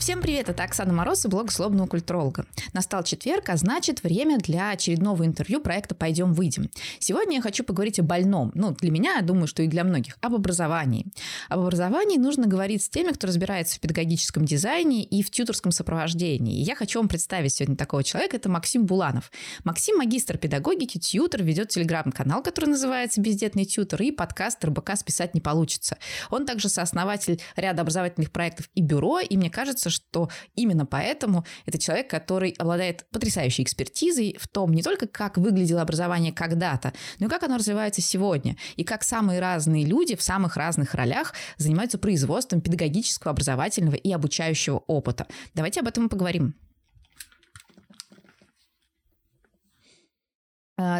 Всем привет, это Оксана Мороз и блог «Злобного культуролога». Настал четверг, а значит время для очередного интервью проекта «Пойдем выйдем». Сегодня я хочу поговорить о больном, ну, для меня, я думаю, что и для многих, об образовании. Об образовании нужно говорить с теми, кто разбирается в педагогическом дизайне и в тьюторском сопровождении. И я хочу вам представить сегодня такого человека, это Максим Буланов. Максим – магистр педагогики, тьютор, ведет телеграм-канал, который называется «Бездетный тьютор», и подкаст «РБК списать не получится». Он также сооснователь ряда образовательных проектов и бюро, и мне кажется, что именно поэтому это человек, который обладает потрясающей экспертизой в том не только, как выглядело образование когда-то, но и как оно развивается сегодня, и как самые разные люди в самых разных ролях занимаются производством педагогического, образовательного и обучающего опыта. Давайте об этом и поговорим.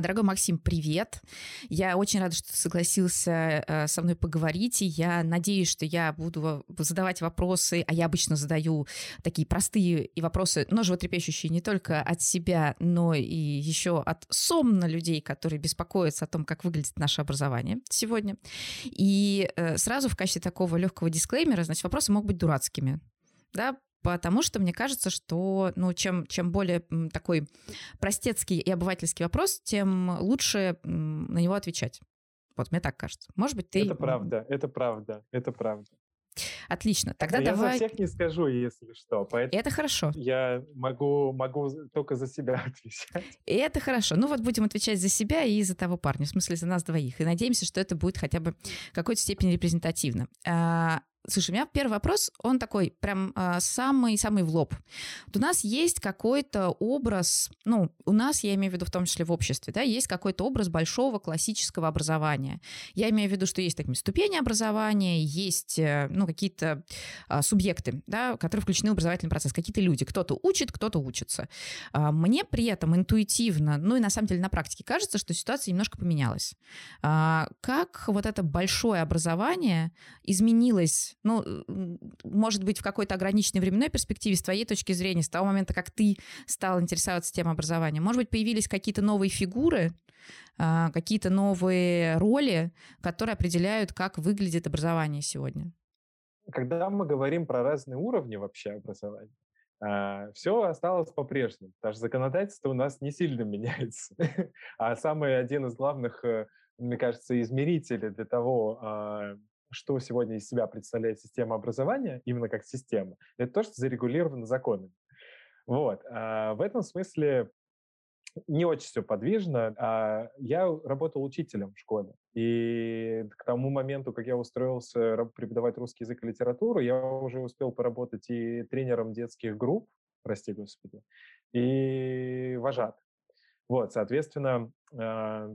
Дорогой Максим, привет. Я очень рада, что ты согласился э, со мной поговорить. И я надеюсь, что я буду задавать вопросы, а я обычно задаю такие простые и вопросы, но животрепещущие не только от себя, но и еще от сомно людей, которые беспокоятся о том, как выглядит наше образование сегодня. И э, сразу в качестве такого легкого дисклеймера, значит, вопросы могут быть дурацкими. Да, потому что мне кажется, что ну, чем, чем более такой простецкий и обывательский вопрос, тем лучше на него отвечать. Вот мне так кажется. Может быть, ты... Это правда, это правда, это правда. Отлично. Тогда я давай... за всех не скажу, если что. Поэтому это хорошо. Я могу, могу только за себя отвечать. И это хорошо. Ну вот будем отвечать за себя и за того парня, в смысле за нас двоих. И надеемся, что это будет хотя бы в какой-то степени репрезентативно. А, Слушай, у меня первый вопрос, он такой прям самый-самый в лоб. Вот у нас есть какой-то образ, ну, у нас, я имею в виду в том числе в обществе, да, есть какой-то образ большого классического образования. Я имею в виду, что есть такие ступени образования, есть, э, ну, какие-то а, субъекты, да, которые включены в образовательный процесс, какие-то люди. Кто-то учит, кто-то учится. А, мне при этом интуитивно, ну и на самом деле на практике кажется, что ситуация немножко поменялась. А, как вот это большое образование изменилось ну, может быть, в какой-то ограниченной временной перспективе, с твоей точки зрения, с того момента, как ты стал интересоваться темой образования, может быть, появились какие-то новые фигуры, а, какие-то новые роли, которые определяют, как выглядит образование сегодня? Когда мы говорим про разные уровни вообще образования, а, все осталось по-прежнему, что законодательство у нас не сильно меняется. А самый один из главных, э, мне кажется, измерителей для того, а, что сегодня из себя представляет система образования, именно как система, это то, что зарегулировано законами. Вот. А в этом смысле не очень все подвижно. А я работал учителем в школе. И к тому моменту, как я устроился преподавать русский язык и литературу, я уже успел поработать и тренером детских групп, прости господи, и вожат. Вот, соответственно, а,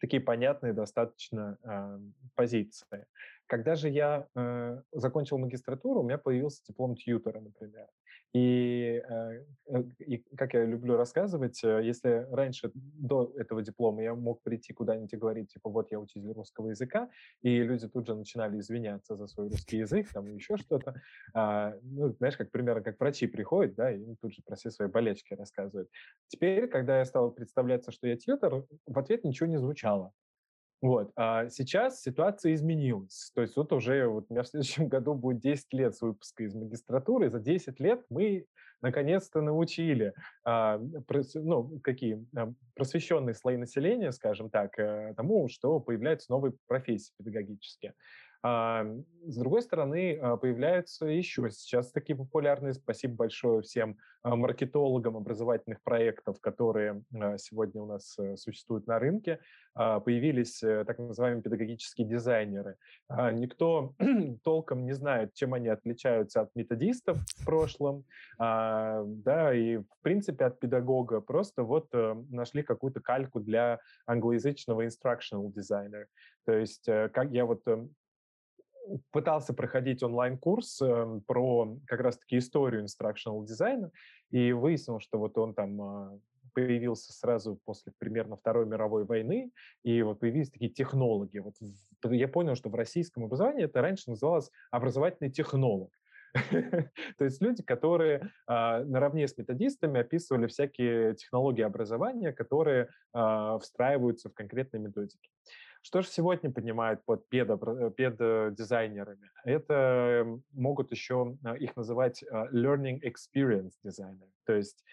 такие понятные достаточно э, позиции. Когда же я э, закончил магистратуру, у меня появился диплом тьютера, например. И, э, э, и как я люблю рассказывать, э, если раньше, до этого диплома, я мог прийти куда-нибудь и говорить, типа, вот я учитель русского языка, и люди тут же начинали извиняться за свой русский язык, там еще что-то. А, ну, знаешь, как примерно, как врачи приходят, да, и тут же про все свои болячки рассказывают. Теперь, когда я стал представляться, что я тьютер, в ответ ничего не звучало. Вот. А сейчас ситуация изменилась. То есть вот уже вот у меня в следующем году будет 10 лет с выпуска из магистратуры. За 10 лет мы наконец-то научили а, ну, какие а, просвещенные слои населения, скажем так, э, тому, что появляются новые профессии педагогические. А, с другой стороны, а, появляются еще сейчас такие популярные, спасибо большое всем а, маркетологам образовательных проектов, которые сегодня у нас э, существуют на рынке, появились э, так называемые педагогические дизайнеры. Никто толком не знает, чем они отличаются от методистов в прошлом, да, и в принципе от педагога, просто вот э, нашли какую-то кальку для англоязычного instructional designer. То есть, как я вот пытался проходить онлайн-курс э, про как раз-таки историю instructional дизайна и выяснил, что вот он там э, появился сразу после примерно Второй мировой войны, и вот появились такие технологи. Вот я понял, что в российском образовании это раньше называлось образовательный технолог. То есть люди, которые а, наравне с методистами описывали всякие технологии образования, которые а, встраиваются в конкретные методики. Что же сегодня понимают под педодизайнерами? Это могут еще их называть learning experience designer. То есть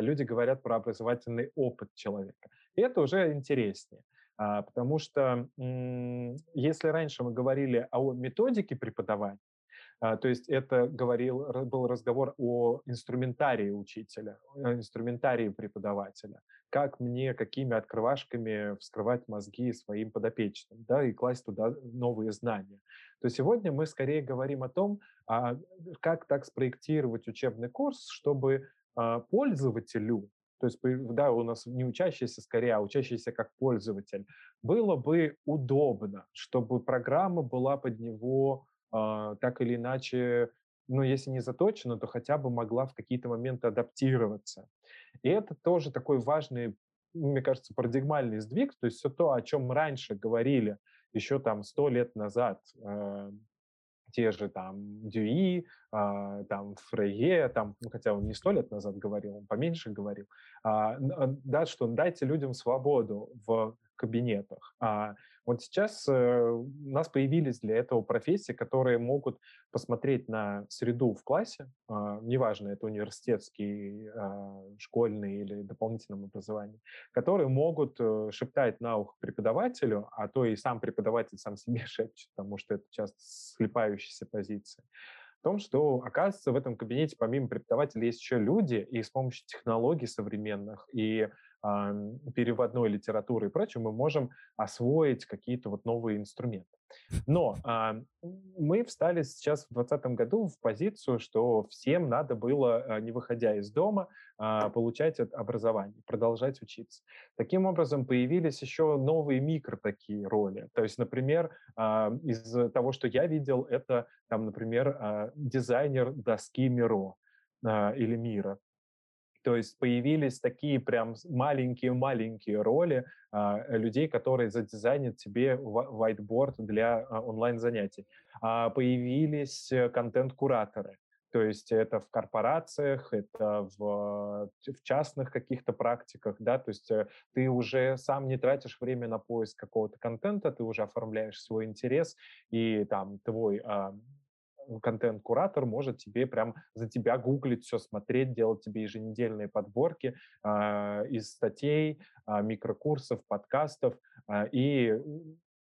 люди говорят про образовательный опыт человека. И это уже интереснее. Потому что если раньше мы говорили о методике преподавания, а, то есть это говорил, был разговор о инструментарии учителя, инструментарии преподавателя, как мне, какими открывашками вскрывать мозги своим подопечным, да, и класть туда новые знания. То сегодня мы скорее говорим о том, а, как так спроектировать учебный курс, чтобы а, пользователю, то есть, да, у нас не учащийся скорее, а учащийся как пользователь, было бы удобно, чтобы программа была под него а, так или иначе, ну, если не заточена, то хотя бы могла в какие-то моменты адаптироваться. И это тоже такой важный, мне кажется, парадигмальный сдвиг, то есть все то, о чем раньше говорили еще там сто лет назад, э, те же там Дюи, э, там Фрейе, там, ну, хотя он не сто лет назад говорил, он поменьше говорил, э, да, что дайте людям свободу в кабинетах. А вот сейчас э, у нас появились для этого профессии, которые могут посмотреть на среду в классе, а, неважно, это университетский, а, школьный или дополнительном образовании, которые могут э, шептать на ухо преподавателю, а то и сам преподаватель сам себе шепчет, потому что это часто слепающиеся позиции том, что, оказывается, в этом кабинете помимо преподавателя есть еще люди, и с помощью технологий современных и переводной литературы и прочего, мы можем освоить какие-то вот новые инструменты. Но а, мы встали сейчас в 2020 году в позицию, что всем надо было, а, не выходя из дома, а, получать образование, продолжать учиться. Таким образом, появились еще новые микро такие роли. То есть, например, а, из того, что я видел, это, там, например, а, дизайнер доски Миро или мира. То есть появились такие прям маленькие-маленькие роли а, людей, которые задизайнят тебе whiteboard для а, онлайн-занятий. А, появились э, контент-кураторы. То есть это в корпорациях, это в, в частных каких-то практиках, да, то есть э, ты уже сам не тратишь время на поиск какого-то контента, ты уже оформляешь свой интерес, и там твой а, контент-куратор может тебе прям за тебя гуглить, все смотреть, делать тебе еженедельные подборки э, из статей, э, микрокурсов, подкастов, э, и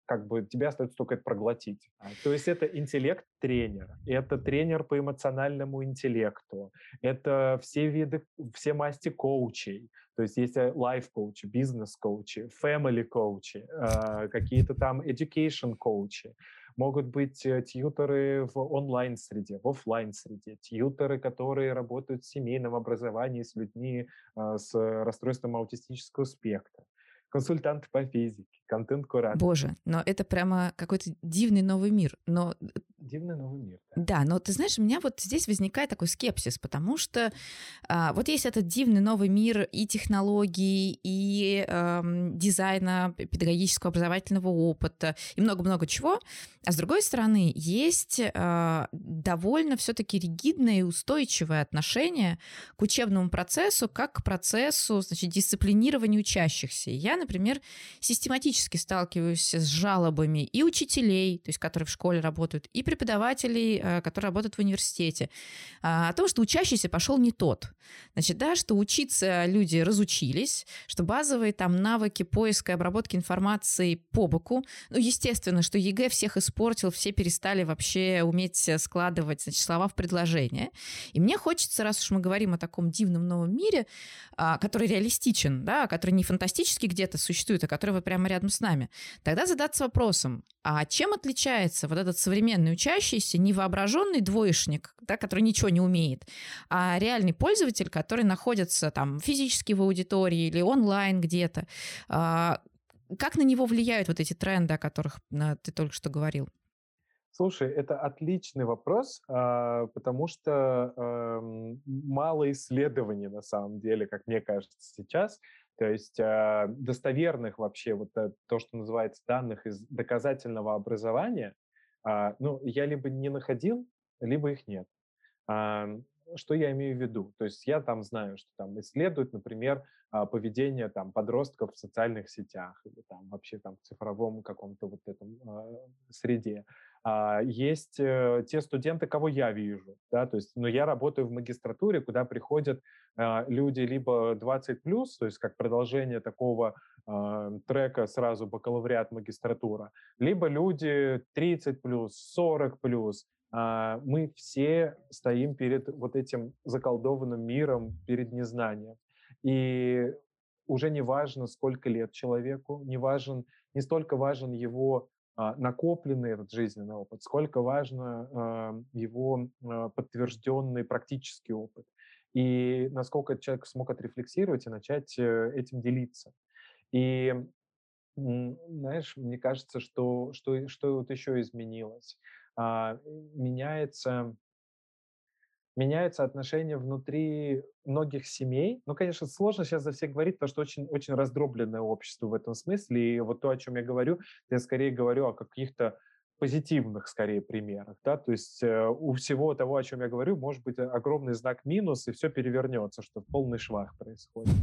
как бы тебе остается только это проглотить. То есть это интеллект тренера, это тренер по эмоциональному интеллекту, это все виды, все масти коучей, то есть есть лайф-коучи, бизнес-коучи, family-коучи, какие-то там education коучи могут быть э, тьюторы в онлайн-среде, в офлайн среде тьюторы, которые работают в семейном образовании с людьми а, с расстройством аутистического спектра, консультанты по физике, контент-куратор. Боже, но это прямо какой-то дивный новый мир. Но... Дивный новый мир. Да. да, но ты знаешь, у меня вот здесь возникает такой скепсис, потому что а, вот есть этот дивный новый мир и технологий, и эм, дизайна, педагогического образовательного опыта, и много-много чего. А с другой стороны, есть э, довольно все-таки ригидное и устойчивое отношение к учебному процессу, как к процессу значит, дисциплинирования учащихся. Я, например, систематически сталкиваюсь с жалобами и учителей, то есть которые в школе работают, и преподавателей, э, которые работают в университете, э, о том, что учащийся пошел не тот. Значит, да, что учиться люди разучились, что базовые там навыки поиска и обработки информации по боку. Ну, естественно, что ЕГЭ всех испортил, все перестали вообще уметь э, складывать значит, слова в предложение. И мне хочется, раз уж мы говорим о таком дивном новом мире, а, который реалистичен, да, который не фантастически где-то существует, а который вот прямо рядом с нами, тогда задаться вопросом, а чем отличается вот этот современный учащийся, невоображенный двоечник, да, который ничего не умеет, а реальный пользователь, который находится там физически в аудитории или онлайн где-то, а, как на него влияют вот эти тренды, о которых э, ты только что говорил? Слушай, это отличный вопрос, а, потому что эм, мало исследований на самом деле, как мне кажется сейчас. То есть а, достоверных вообще, вот э, то, что называется данных из доказательного образования, а, ну, я либо не находил, либо их нет. что я имею в виду? То есть я там знаю, что там исследуют, например, а, поведение там подростков в социальных сетях или там вообще там в цифровом каком-то вот этом э, среде. А есть э, те студенты, кого я вижу, да, то есть, но я работаю в магистратуре, куда приходят э, люди либо 20 плюс, то есть как продолжение такого э, трека сразу бакалавриат магистратура, либо люди 30 плюс, 40 плюс, а, мы все стоим перед вот этим заколдованным миром, перед незнанием. И уже не важно, сколько лет человеку, не, важен, не столько важен его а, накопленный этот жизненный опыт, сколько важно а, его подтвержденный практический опыт. И насколько человек смог отрефлексировать и начать э, этим делиться. И знаешь, мне кажется, что, что, что вот еще изменилось а, меняется, меняется отношение внутри многих семей. Ну, конечно, сложно сейчас за всех говорить, потому что очень, очень раздробленное общество в этом смысле. И вот то, о чем я говорю, я скорее говорю о каких-то позитивных, скорее, примерах. Да? То есть э, у всего того, о чем я говорю, может быть огромный знак минус, и все перевернется, что полный швах происходит.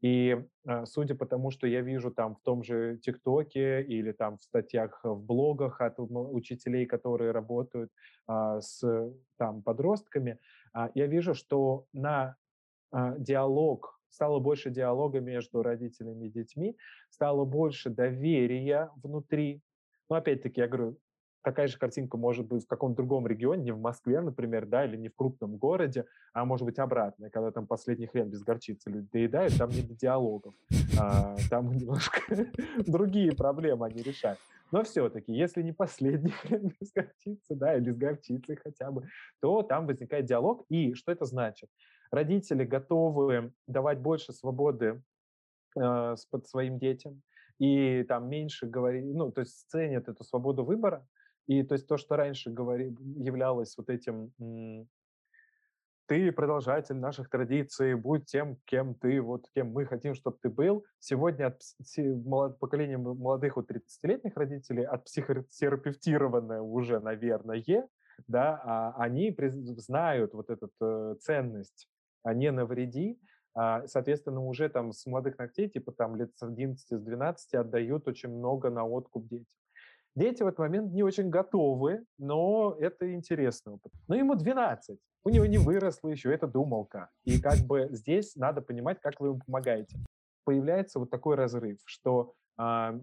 И э, судя по тому, что я вижу там в том же ТикТоке или там в статьях в блогах от учителей, которые работают а, с там, подростками, а, я вижу, что на а, диалог стало больше диалога между родителями и детьми, стало больше доверия внутри. Но опять-таки, я говорю, такая же картинка может быть в каком-то другом регионе, не в Москве, например, да, или не в крупном городе, а может быть обратное, когда там последний хрен без горчицы люди доедают, там не до диалогов, а, там немножко другие проблемы они решают. Но все-таки, если не последний хрен без горчицы, да, или с горчицей хотя бы, то там возникает диалог. И что это значит? Родители готовы давать больше свободы э, под своим детям, и там меньше говорить, ну, то есть ценят эту свободу выбора, и то есть то, что раньше говори, являлось вот этим ты продолжатель наших традиций, будь тем, кем ты, вот кем мы хотим, чтобы ты был. Сегодня от поколения молодых вот 30-летних родителей, от психотерапевтированное уже, наверное, да, а они знают вот эту э, ценность а «не навреди», а, соответственно, уже там с молодых ногтей, типа там лет с 11, с 12 отдают очень много на откуп детям. Дети в этот момент не очень готовы, но это интересный опыт. Но ему 12, у него не выросло еще, это думалка. И как бы здесь надо понимать, как вы ему помогаете. Появляется вот такой разрыв, что э,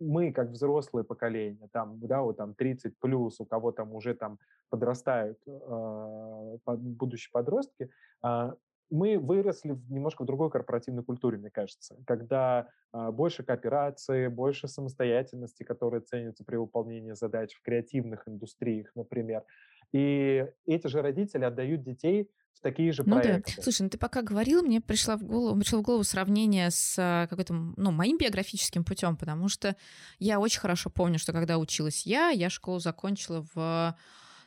мы, как взрослое поколение, там, да, вот там 30 плюс, у кого там уже там подрастают э, будущие подростки, э, мы выросли в немножко в другой корпоративной культуре, мне кажется, когда э, больше кооперации, больше самостоятельности, которые ценятся при выполнении задач в креативных индустриях, например. И эти же родители отдают детей в такие же ну проекты. Да. Слушай, ну ты пока говорил, мне пришло в голову, пришло в голову сравнение с а, какой-то, ну, моим биографическим путем, потому что я очень хорошо помню, что когда училась я, я школу закончила в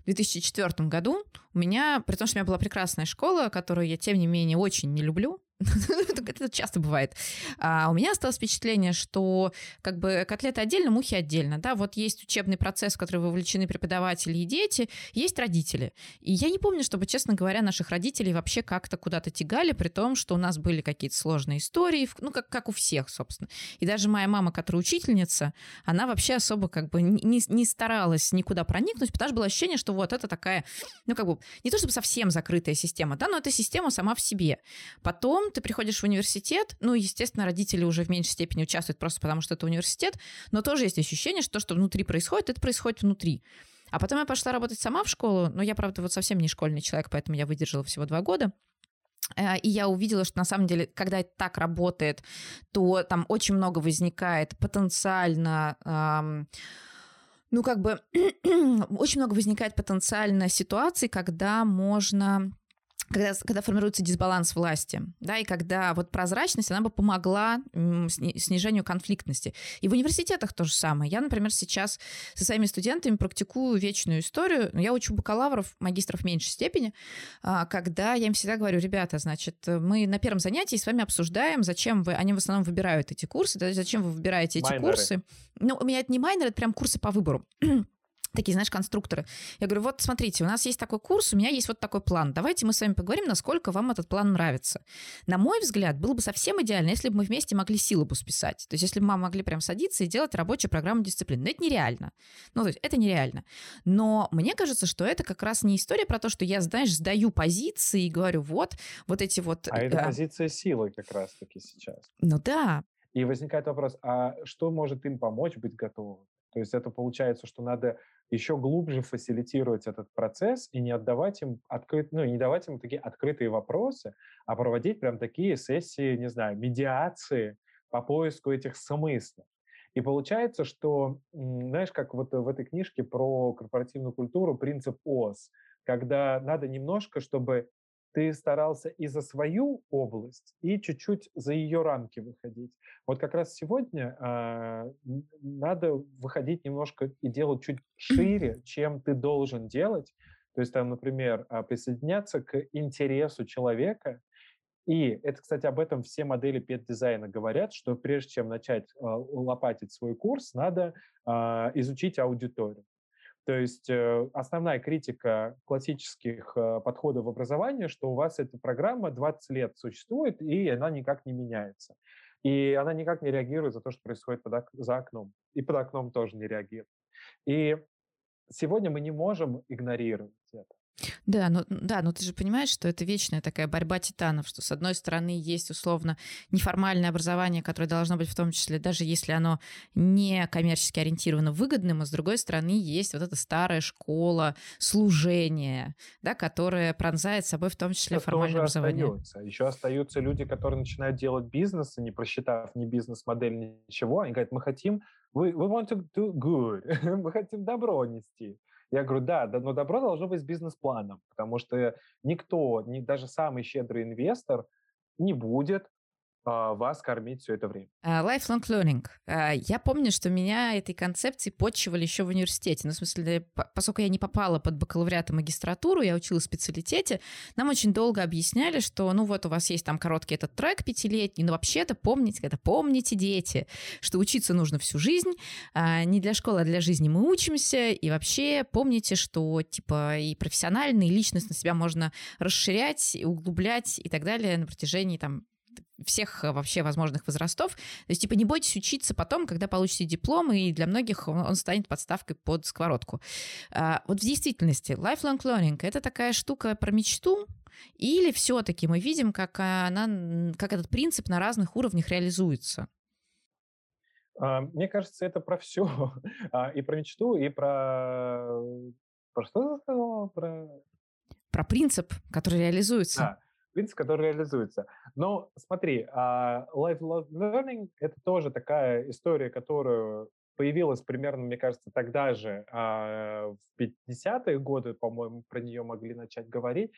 2004 году у меня, при том, что у меня была прекрасная школа, которую я, тем не менее, очень не люблю, это часто бывает. А у меня осталось впечатление, что как бы котлеты отдельно, мухи отдельно. Да, вот есть учебный процесс, в который вовлечены преподаватели и дети, есть родители. И я не помню, чтобы, честно говоря, наших родителей вообще как-то куда-то тягали, при том, что у нас были какие-то сложные истории, ну, как, как у всех, собственно. И даже моя мама, которая учительница, она вообще особо как бы не, не старалась никуда проникнуть, потому что было ощущение, что вот это такая, ну, как бы, не то чтобы совсем закрытая система, да, но это система сама в себе. Потом ты приходишь в университет, ну, естественно, родители уже в меньшей степени участвуют просто потому, что это университет, но тоже есть ощущение, что то, что внутри происходит, это происходит внутри. А потом я пошла работать сама в школу, но я, правда, вот совсем не школьный человек, поэтому я выдержала всего два года. Э, и я увидела, что на самом деле, когда это так работает, то там очень много возникает потенциально... Эм, ну, как бы очень много возникает потенциально ситуаций, когда можно когда, когда формируется дисбаланс власти, да, и когда вот прозрачность, она бы помогла снижению конфликтности. И в университетах то же самое. Я, например, сейчас со своими студентами практикую вечную историю. Я учу бакалавров, магистров в меньшей степени, а, когда я им всегда говорю, ребята, значит, мы на первом занятии с вами обсуждаем, зачем вы, они в основном выбирают эти курсы, да, зачем вы выбираете эти Майнеры. курсы. Ну, у меня это не майнеры, это прям курсы по выбору. такие, знаешь, конструкторы. Я говорю, вот смотрите, у нас есть такой курс, у меня есть вот такой план. Давайте мы с вами поговорим, насколько вам этот план нравится. На мой взгляд, было бы совсем идеально, если бы мы вместе могли силабус писать. То есть если бы мы могли прям садиться и делать рабочую программу дисциплины. Но это нереально. Ну, то есть это нереально. Но мне кажется, что это как раз не история про то, что я, знаешь, сдаю позиции и говорю, вот, вот эти вот... А это позиция силы как раз-таки сейчас. Ну да. И возникает вопрос, а что может им помочь быть готовым? То есть это получается, что надо еще глубже фасилитировать этот процесс и не отдавать им открыт, ну, не давать им такие открытые вопросы, а проводить прям такие сессии, не знаю, медиации по поиску этих смыслов. И получается, что, знаешь, как вот в этой книжке про корпоративную культуру принцип ОС, когда надо немножко, чтобы ты старался и за свою область, и чуть-чуть за ее рамки выходить. Вот как раз сегодня э, надо выходить немножко и делать чуть шире, чем ты должен делать. То есть там, например, а, присоединяться к интересу человека. И это, кстати, об этом все модели пет-дизайна говорят, что прежде чем начать э, лопатить свой курс, надо э, изучить аудиторию. То есть э, основная критика классических э, подходов в образовании, что у вас эта программа 20 лет существует, и она никак не меняется. И она никак не реагирует за то, что происходит под, за окном. И под окном тоже не реагирует. И сегодня мы не можем игнорировать. Да, ну да, но ты же понимаешь, что это вечная такая борьба титанов, что с одной стороны есть условно неформальное образование, которое должно быть в том числе, даже если оно не коммерчески ориентировано выгодным, а с другой стороны есть вот эта старая школа служения, да, которая пронзает собой в том числе это формальное образование. Остается. Еще остаются люди, которые начинают делать бизнес, не просчитав ни бизнес-модель, ничего, они говорят, мы хотим, we, we want to do good, мы хотим добро нести. Я говорю, да, да, но добро должно быть с бизнес-планом, потому что никто, ни, даже самый щедрый инвестор не будет вас кормить все это время. Uh, lifelong learning. Uh, я помню, что меня этой концепцией подчивали еще в университете. Ну, в смысле, поскольку я не попала под бакалавриат и магистратуру, я училась в специалитете, нам очень долго объясняли, что, ну, вот у вас есть там короткий этот трек пятилетний, но вообще-то помните, это помните, дети, что учиться нужно всю жизнь, uh, не для школы, а для жизни мы учимся, и вообще помните, что, типа, и профессионально, и личностно себя можно расширять, и углублять и так далее на протяжении там всех э, вообще возможных возрастов. То есть, типа, не бойтесь учиться потом, когда получите диплом, и для многих он, он станет подставкой под сковородку. А, вот в действительности lifelong learning — это такая штука про мечту, или все-таки мы видим, как, она, как этот принцип на разных уровнях реализуется? А, мне кажется, это про все. А, и про мечту, и про... Про что ты сказала? Про... Про принцип, который реализуется. Да принцип, который реализуется. Но смотри, uh, lifelong learning — это тоже такая история, которая появилась примерно, мне кажется, тогда же, uh, в 50-е годы, по-моему, про нее могли начать говорить.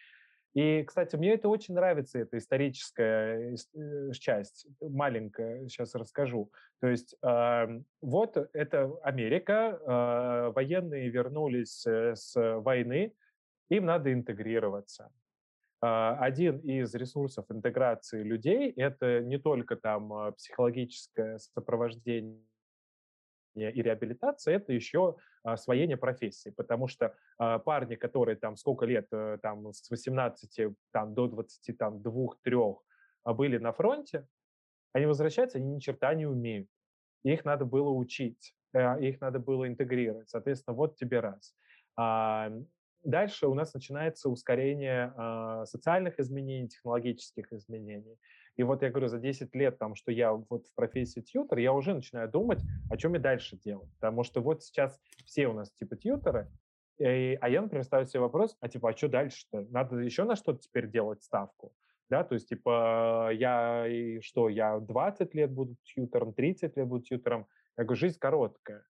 И, кстати, мне это очень нравится, эта историческая э, часть, маленькая, сейчас расскажу. То есть э, вот это Америка, э, военные вернулись э, с войны, им надо интегрироваться. А, один из ресурсов интеграции людей — это не только там а, психологическое сопровождение и реабилитация, это еще освоение профессии, потому что парни, которые там сколько лет, э, там с 18 там, до 20, там, двух, трех были на фронте, они возвращаются, они ни черта не умеют. Их надо было учить, их надо было интегрировать. Соответственно, вот тебе раз. Дальше у нас начинается ускорение э, социальных изменений, технологических изменений. И вот я говорю, за 10 лет, там, что я вот в профессии тьютер, я уже начинаю думать, о чем я дальше делать. Потому что вот сейчас все у нас типа тьютеры, и, а я, например, ставлю себе вопрос, а типа, а что дальше-то? Надо еще на что-то теперь делать ставку? Да, то есть, типа, я и что, я 20 лет буду тьютером, 30 лет буду тьютером. Я говорю, жизнь короткая.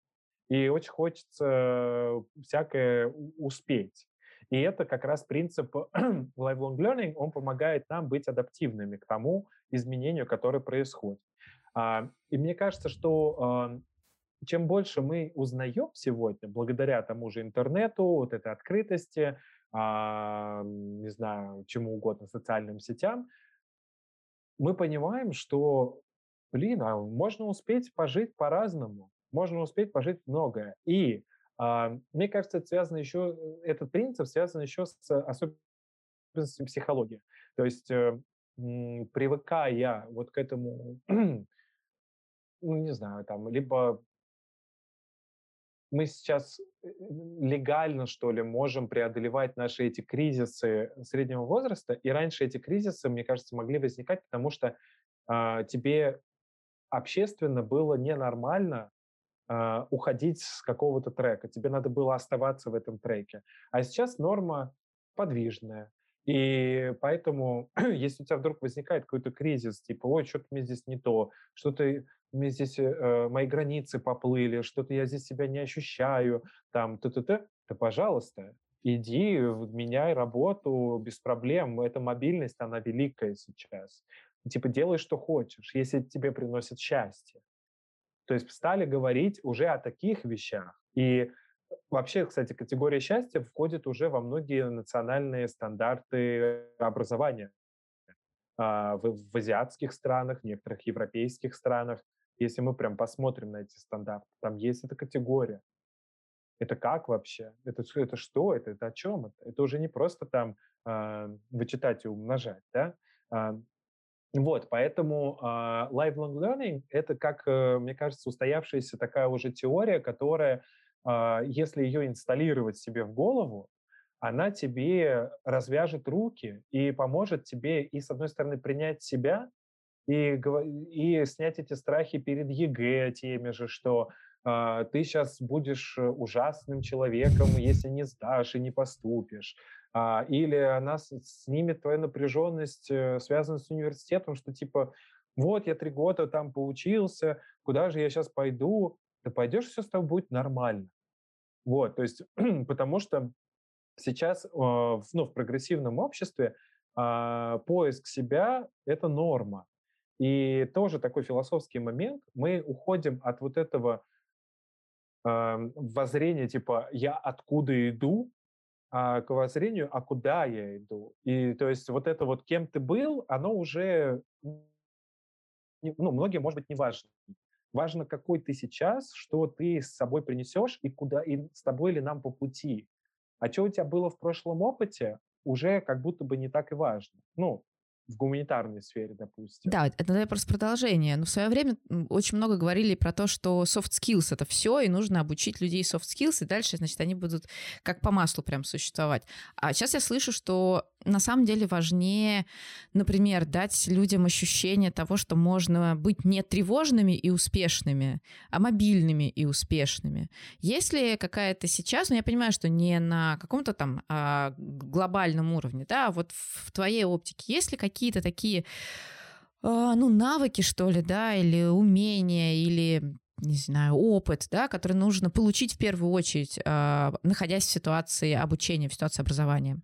И очень хочется всякое успеть. И это как раз принцип lifelong learning, он помогает нам быть адаптивными к тому изменению, которое происходит. А, и мне кажется, что чем больше мы узнаем сегодня, благодаря тому же интернету, вот этой открытости, а, не знаю, чему угодно, социальным сетям, мы понимаем, что, блин, а можно успеть пожить по-разному можно успеть пожить многое. И А, мне кажется, это связано еще, э, этот принцип связан еще с особенностями психологии. То есть э, привыкая вот к этому, ну, не знаю, там, либо мы сейчас э, легально, что ли, можем преодолевать наши эти кризисы среднего возраста, и раньше эти кризисы, мне кажется, могли возникать, потому что э, тебе общественно было ненормально э, уходить с какого-то трека, тебе надо было оставаться в этом треке. А сейчас норма подвижная, и поэтому, если у тебя вдруг возникает какой-то кризис, типа, ой, что-то мне здесь не то, что-то мне здесь, э, мои границы поплыли, что-то я здесь себя не ощущаю, там, т-т-т, то, пожалуйста, иди, меняй работу без проблем. Эта мобильность, она великая сейчас. Типа, делай, что хочешь, если тебе приносит счастье. То есть стали говорить уже о таких вещах. И Вообще, кстати, категория счастья входит уже во многие национальные стандарты образования. А, в, в азиатских странах, некоторых европейских странах, если мы прям посмотрим на эти стандарты, там есть эта категория. Это как вообще? Это, это что? Это, это о чем это? Это уже не просто там э, вычитать и умножать, да? Э, вот, поэтому э, lifelong learning — это, как, э, мне кажется, устоявшаяся такая уже теория, которая а, если ее инсталлировать себе в голову, она тебе развяжет руки и поможет тебе и, с одной стороны, принять себя, и, и снять эти страхи перед ЕГЭ теми же, что э, ты сейчас будешь ужасным человеком, если не сдашь и не поступишь. А, или она снимет твою напряженность, э, связанную с университетом, что типа, вот я три года там поучился, куда же я сейчас пойду? ты пойдешь, все с тобой будет нормально. Вот, то есть, потому что сейчас ну, в прогрессивном обществе а, поиск себя — это норма. И тоже такой философский момент. Мы уходим от вот этого воззрения типа «я откуда иду», а к воззрению «а куда я иду?». И то есть вот это вот «кем ты был», оно уже ну, многим, может быть, не важно. Важно, какой ты сейчас, что ты с собой принесешь и куда и с тобой ли нам по пути. А что у тебя было в прошлом опыте, уже как будто бы не так и важно. Ну, в гуманитарной сфере, допустим. Да, это просто продолжение. Но в свое время очень много говорили про то, что soft skills — это все, и нужно обучить людей soft skills, и дальше, значит, они будут как по маслу прям существовать. А сейчас я слышу, что на самом деле важнее, например, дать людям ощущение того, что можно быть не тревожными и успешными, а мобильными и успешными. Если какая-то сейчас, ну я понимаю, что не на каком-то там а, глобальном уровне, да, а вот в твоей оптике, есть ли какие-то такие а, ну, навыки, что ли, да, или умения, или не знаю, опыт, да, который нужно получить в первую очередь, э, находясь в ситуации обучения, в ситуации образования.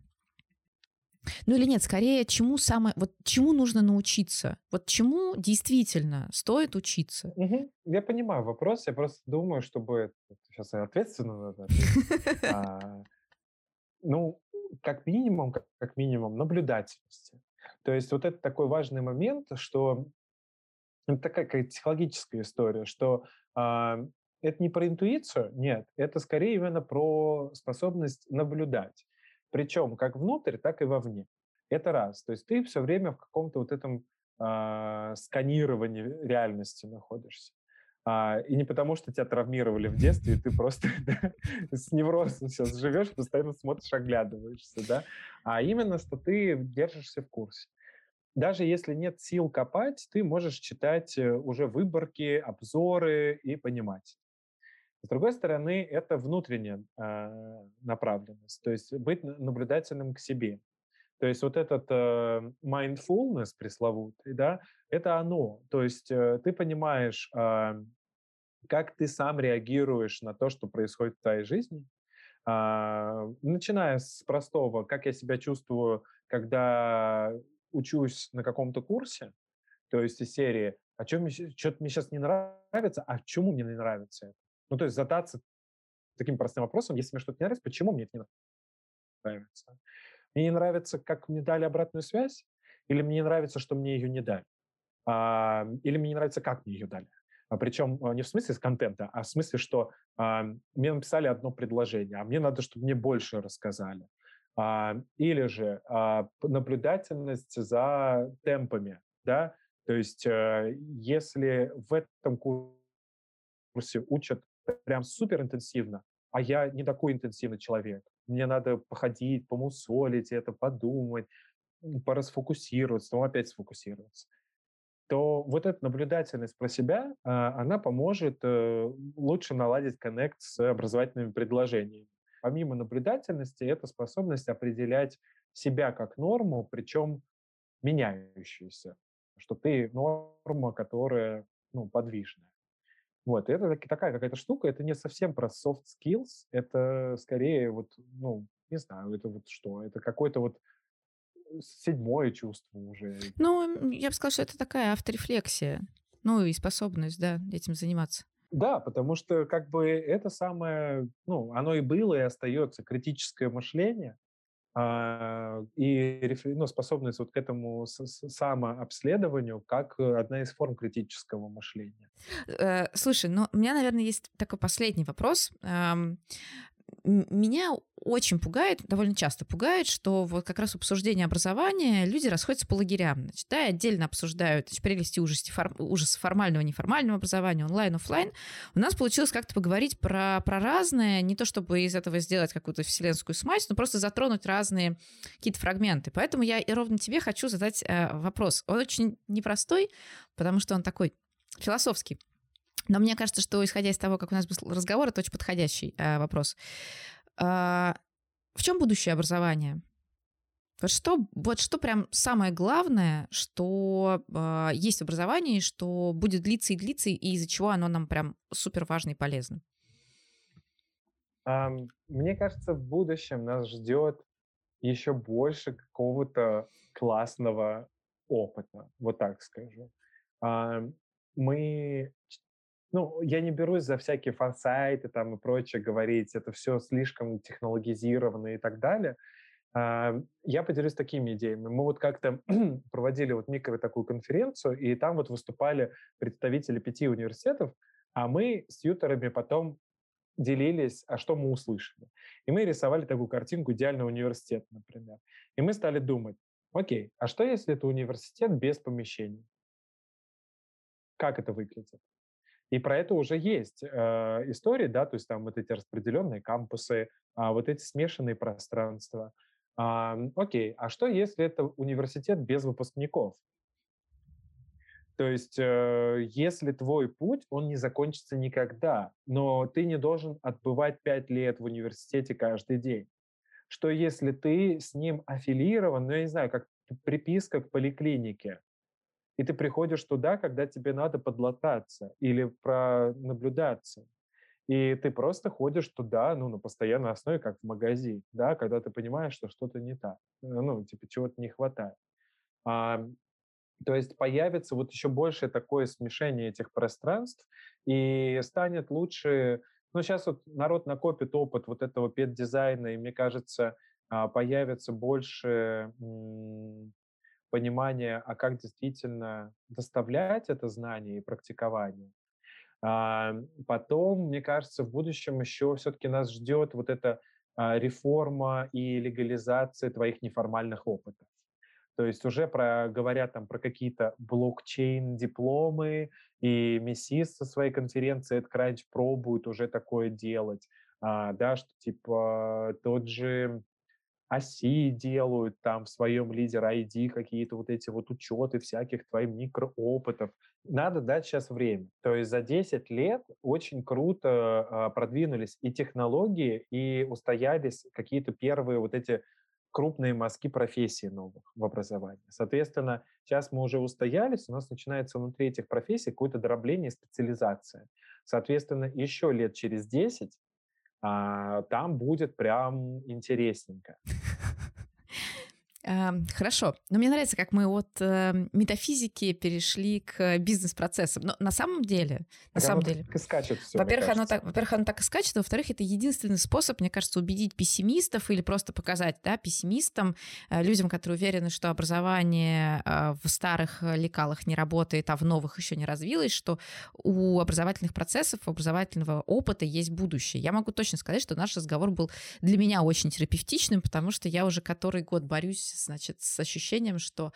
Ну или нет, скорее, чему самое, вот чему нужно научиться? Вот чему действительно стоит учиться? Угу. Я понимаю вопрос, я просто думаю, чтобы сейчас я ответственно надо а, Ну, как минимум, как, минимум, наблюдательности. То есть вот это такой важный момент, что это такая какая психологическая история, что а, это не про интуицию, нет, это скорее именно про способность наблюдать. Причем как внутрь, так и вовне. Это раз. То есть ты все время в каком-то вот этом э, сканировании реальности находишься. А, и не потому, что тебя травмировали в детстве, и ты просто с неврозом сейчас живешь, постоянно смотришь, оглядываешься, да, а именно, что ты держишься в курсе. Даже если нет сил копать, ты можешь читать э, уже выборки, обзоры и понимать. С другой стороны, это внутренняя э, направленность, то есть быть наблюдательным к себе. То есть вот этот э, mindfulness пресловутый, да, это оно. То есть э, ты понимаешь, э, как ты сам реагируешь на то, что происходит в твоей жизни, э, начиная с простого, как я себя чувствую, когда учусь на каком-то курсе, то есть из серии, а что мне, мне сейчас не нравится, а чему мне не нравится это? Ну, то есть задаться таким простым вопросом, если мне что-то не нравится, почему мне это не нравится? Мне не нравится, как мне дали обратную связь, или мне не нравится, что мне ее не дали? А, или мне не нравится, как мне ее дали? А причем не в смысле с контента, а в смысле, что а, мне написали одно предложение, а мне надо, чтобы мне больше рассказали. А, или же а, наблюдательность за темпами, да, то есть а, если в этом курсе учат прям супер интенсивно, а я не такой интенсивный человек, мне надо походить, помусолить это, подумать, порасфокусироваться, потом опять сфокусироваться то вот эта наблюдательность про себя, а, она поможет э, лучше наладить коннект с образовательными предложениями. Помимо наблюдательности, это способность определять себя как норму, причем меняющуюся, что ты норма, которая ну, подвижная. Вот, это такая какая-то штука, это не совсем про soft skills, это скорее вот, ну, не знаю, это вот что, это какой-то вот седьмое чувство уже. Ну, я бы сказала, что это такая авторефлексия. Ну, и способность, да, этим заниматься. Да, потому что как бы это самое, ну, оно и было, и остается критическое мышление, и ну, способность вот к этому самообследованию как одна из форм критического мышления. Э, слушай, ну, у меня, наверное, есть такой последний вопрос меня очень пугает, довольно часто пугает, что вот как раз обсуждение образования люди расходятся по лагерям. Значит, да, отдельно обсуждают значит, прелести ужасы, фор, ужасы формального, неформального образования, онлайн, офлайн. У нас получилось как-то поговорить про, про разное, не то чтобы из этого сделать какую-то вселенскую смазь, но просто затронуть разные какие-то фрагменты. Поэтому я и ровно тебе хочу задать э, вопрос. Он очень непростой, потому что он такой философский. Но мне кажется, что исходя из того, как у нас был разговор, это очень подходящий э, вопрос. Э, в чем будущее образования? Вот что, вот что прям самое главное, что э, есть в образовании, что будет длиться и длиться, и из-за чего оно нам прям супер важно и полезно? Мне кажется, в будущем нас ждет еще больше какого-то классного опыта, вот так скажу. Мы ну, я не берусь за всякие форсайты там и прочее говорить, это все слишком технологизировано и так далее. А, я поделюсь такими идеями. Мы вот как-то проводили вот микро такую конференцию, и там вот выступали представители пяти университетов, а мы с юторами потом делились, а что мы услышали. И мы рисовали такую картинку идеального университета, например. И мы стали думать, окей, а что если это университет без помещений? Как это выглядит? И про это уже есть э, истории, да, то есть там вот эти распределенные кампусы, э, вот эти смешанные пространства. Э, окей, а что если это университет без выпускников? То есть, э, если твой путь, он не закончится никогда, но ты не должен отбывать пять лет в университете каждый день. Что если ты с ним аффилирован, ну, я не знаю, как приписка к поликлинике, и ты приходишь туда, когда тебе надо подлататься или пронаблюдаться. И ты просто ходишь туда, ну, на постоянной основе, как в магазин, да, когда ты понимаешь, что что-то не так, э, ну, типа, чего-то не хватает. А, то есть появится вот еще больше такое смешение этих пространств, и станет лучше... Ну, сейчас вот народ накопит опыт вот этого пет-дизайна, и, мне кажется, а, появится больше понимание, а как действительно доставлять это знание и практикование. А, потом, мне кажется, в будущем еще все-таки нас ждет вот эта а, реформа и легализация твоих неформальных опытов. То есть уже про, говорят там про какие-то блокчейн-дипломы, и МИСИС со своей конференции AdCrunch пробует уже такое делать, а, да, что типа тот же оси делают там в своем лидер ID какие-то вот эти вот учеты всяких твоих микроопытов. Надо дать сейчас время. То есть за 10 лет очень круто э, продвинулись и технологии, и устоялись какие-то первые вот эти крупные мазки профессий новых в образовании. Соответственно, сейчас мы уже устоялись, у нас начинается внутри этих профессий какое-то дробление, специализация. Соответственно, еще лет через 10 а, там будет прям интересненько. Хорошо. Но мне нравится, как мы от э, метафизики перешли к бизнес-процессам. Но на самом деле, на самом деле, так и скачет все, во-первых, оно так, во-первых, оно так и скачет, а во-вторых, это единственный способ, мне кажется, убедить пессимистов или просто показать, да, пессимистам, э, людям, которые уверены, что образование э, в старых лекалах не работает, а в новых еще не развилось, что у образовательных процессов, у образовательного опыта есть будущее. Я могу точно сказать, что наш разговор был для меня очень терапевтичным, потому что я уже который год борюсь, значит, с ощущением, что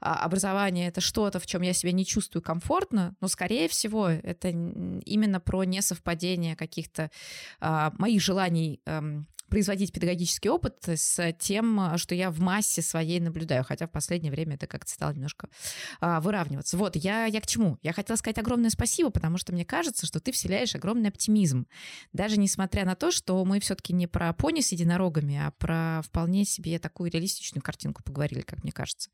а, образование это что-то, в чем я себя не чувствую комфортно, но, скорее всего, это именно про несовпадение каких-то а, моих желаний эм, производить педагогический опыт с тем, что я в массе своей наблюдаю, хотя в последнее время это как-то стало немножко а, выравниваться. Вот, я, я к чему? Я хотела сказать огромное спасибо, потому что мне кажется, что ты вселяешь огромный оптимизм. Даже несмотря на то, что мы все-таки не про пони с единорогами, а про вполне себе такую реалистичную картинку поговорили, как мне кажется.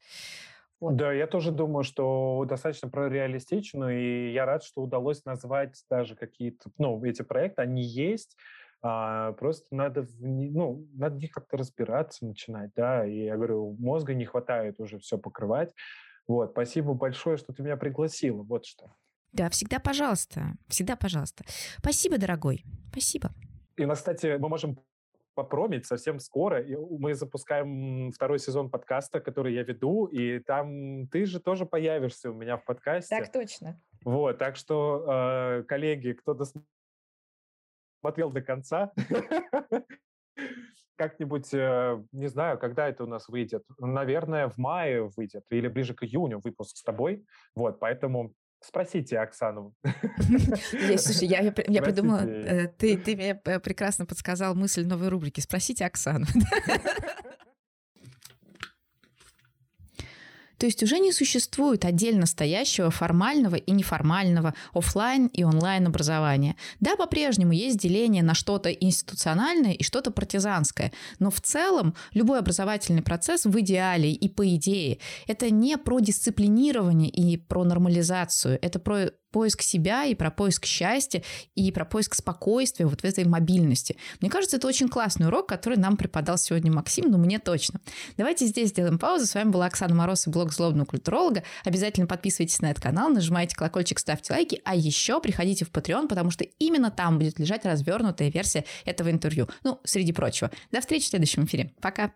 Вот. Да, я тоже думаю, что достаточно про реалистичную, и я рад, что удалось назвать даже какие-то, ну, эти проекты, они есть, а, просто надо, в, ну, надо в них как-то разбираться, начинать, да, и я говорю, мозга не хватает уже все покрывать. Вот, спасибо большое, что ты меня пригласила, вот что. Да, всегда пожалуйста, всегда пожалуйста. Спасибо, дорогой, спасибо. И кстати, мы можем попромить совсем скоро. И мы запускаем второй сезон подкаста, который я веду, и там ты же тоже появишься у меня в подкасте. Так точно. Вот, так что, э, коллеги, кто досмотрел до конца, как-нибудь, э, не знаю, когда это у нас выйдет. Наверное, в мае выйдет или ближе к июню выпуск с тобой. Вот, поэтому Спросите Оксану. Слушай, я, я, я придумала, э, ты, ты мне прекрасно подсказал мысль новой рубрики. Спросите Оксану. То есть уже не существует отдельно стоящего формального и неформального офлайн и онлайн образования. Да, по-прежнему есть деление на что-то институциональное и что-то партизанское, но в целом любой образовательный процесс в идеале и по идее это не про дисциплинирование и про нормализацию, это про поиск себя и про поиск счастья и про поиск спокойствия вот в этой мобильности. Мне кажется, это очень классный урок, который нам преподал сегодня Максим, ну мне точно. Давайте здесь сделаем паузу. С вами была Оксана Мороз и блог злобного культуролога. Обязательно подписывайтесь на этот канал, нажимайте колокольчик, ставьте лайки, а еще приходите в Patreon, потому что именно там будет лежать развернутая версия этого интервью. Ну, среди прочего. До встречи в следующем эфире. Пока!